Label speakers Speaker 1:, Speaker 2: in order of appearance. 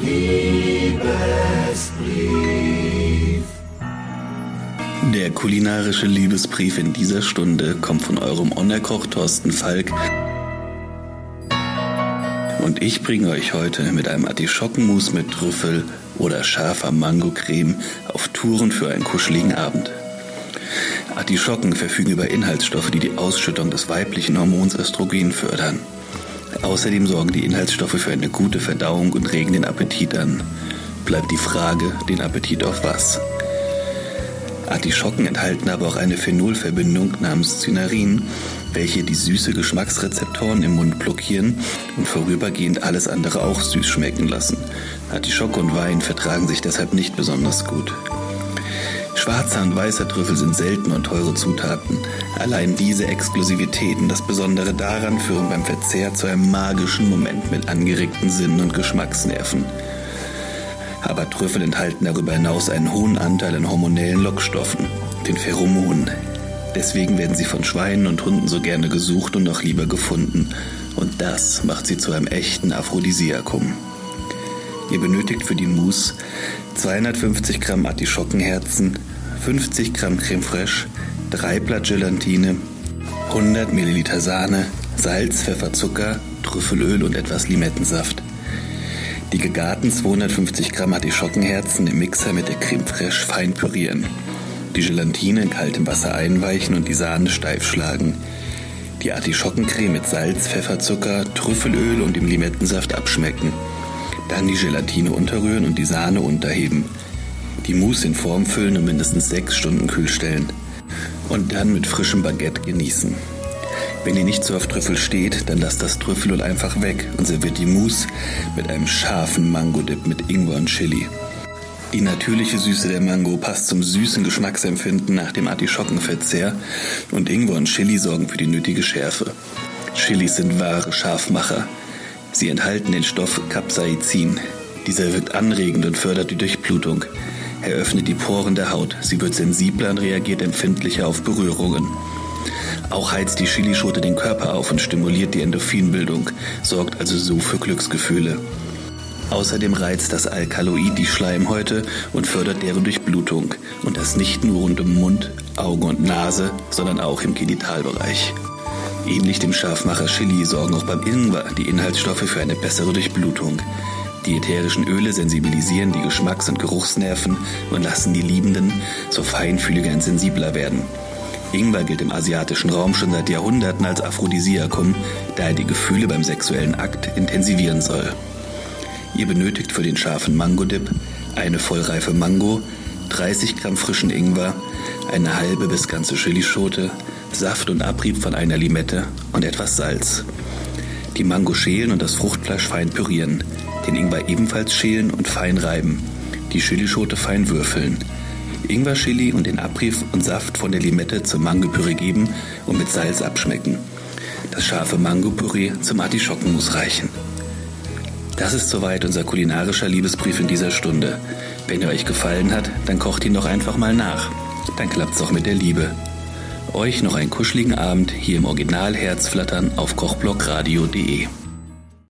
Speaker 1: Liebesbrief. Der kulinarische Liebesbrief in dieser Stunde kommt von eurem Onnerkoch Thorsten Falk. Und ich bringe euch heute mit einem Artischockenmus mit Trüffel oder scharfer Mangocreme auf Touren für einen kuscheligen Abend. Artischocken verfügen über Inhaltsstoffe, die die Ausschüttung des weiblichen Hormons Östrogen fördern. Außerdem sorgen die Inhaltsstoffe für eine gute Verdauung und regen den Appetit an. Bleibt die Frage, den Appetit auf was? Artischocken enthalten aber auch eine Phenolverbindung namens Cynarin, welche die süße Geschmacksrezeptoren im Mund blockieren und vorübergehend alles andere auch süß schmecken lassen. Artischocke und Wein vertragen sich deshalb nicht besonders gut. Schwarzer und weißer Trüffel sind seltene und teure Zutaten. Allein diese Exklusivitäten, das Besondere daran, führen beim Verzehr zu einem magischen Moment mit angeregten Sinnen und Geschmacksnerven. Aber Trüffel enthalten darüber hinaus einen hohen Anteil an hormonellen Lockstoffen, den Pheromonen. Deswegen werden sie von Schweinen und Hunden so gerne gesucht und auch lieber gefunden. Und das macht sie zu einem echten Aphrodisiakum. Ihr benötigt für die Mousse 250 Gramm Artischockenherzen, 50 Gramm Creme fraiche, 3 Blatt Gelatine, 100 Milliliter Sahne, Salz, Pfeffer, Zucker, Trüffelöl und etwas Limettensaft. Die gegarten 250 Gramm Artischockenherzen im Mixer mit der Creme fraiche fein pürieren. Die Gelatine in kaltem Wasser einweichen und die Sahne steif schlagen. Die Artischockencreme mit Salz, Pfefferzucker, Trüffelöl und dem Limettensaft abschmecken. Dann die Gelatine unterrühren und die Sahne unterheben. Die Mousse in Form füllen und mindestens sechs Stunden kühl stellen. Und dann mit frischem Baguette genießen. Wenn ihr nicht so auf Trüffel steht, dann lasst das Trüffelöl einfach weg und serviert die Mousse mit einem scharfen Mango-Dip mit Ingwer und Chili. Die natürliche Süße der Mango passt zum süßen Geschmacksempfinden nach dem Artischockenverzehr und Ingwer und Chili sorgen für die nötige Schärfe. Chilis sind wahre Scharfmacher. Sie enthalten den Stoff Capsaicin. Dieser wirkt anregend und fördert die Durchblutung. Er öffnet die Poren der Haut. Sie wird sensibler und reagiert empfindlicher auf Berührungen. Auch heizt die Chilischote den Körper auf und stimuliert die Endorphinbildung, sorgt also so für Glücksgefühle. Außerdem reizt das Alkaloid die Schleimhäute und fördert deren Durchblutung. Und das nicht nur rund um Mund, Augen und Nase, sondern auch im Genitalbereich. Ähnlich dem Scharfmacher Chili sorgen auch beim Ingwer die Inhaltsstoffe für eine bessere Durchblutung. Die ätherischen Öle sensibilisieren die Geschmacks- und Geruchsnerven und lassen die Liebenden so feinfühliger und sensibler werden. Ingwer gilt im asiatischen Raum schon seit Jahrhunderten als Aphrodisiakum, da er die Gefühle beim sexuellen Akt intensivieren soll. Ihr benötigt für den scharfen Mango-Dip eine vollreife Mango, 30 Gramm frischen Ingwer, eine halbe bis ganze Chilischote, Saft und Abrieb von einer Limette und etwas Salz. Die Mango schälen und das Fruchtfleisch fein pürieren, den Ingwer ebenfalls schälen und fein reiben, die Chilischote fein würfeln, Ingwer-Chili und den Abrieb und Saft von der Limette zum Mangopüree geben und mit Salz abschmecken. Das scharfe Mangopüree zum Artischockenmus reichen. Das ist soweit unser kulinarischer Liebesbrief in dieser Stunde. Wenn er euch gefallen hat, dann kocht ihn doch einfach mal nach. Dann klappt's auch mit der Liebe. Euch noch einen kuscheligen Abend hier im Original Herzflattern auf kochblockradio.de.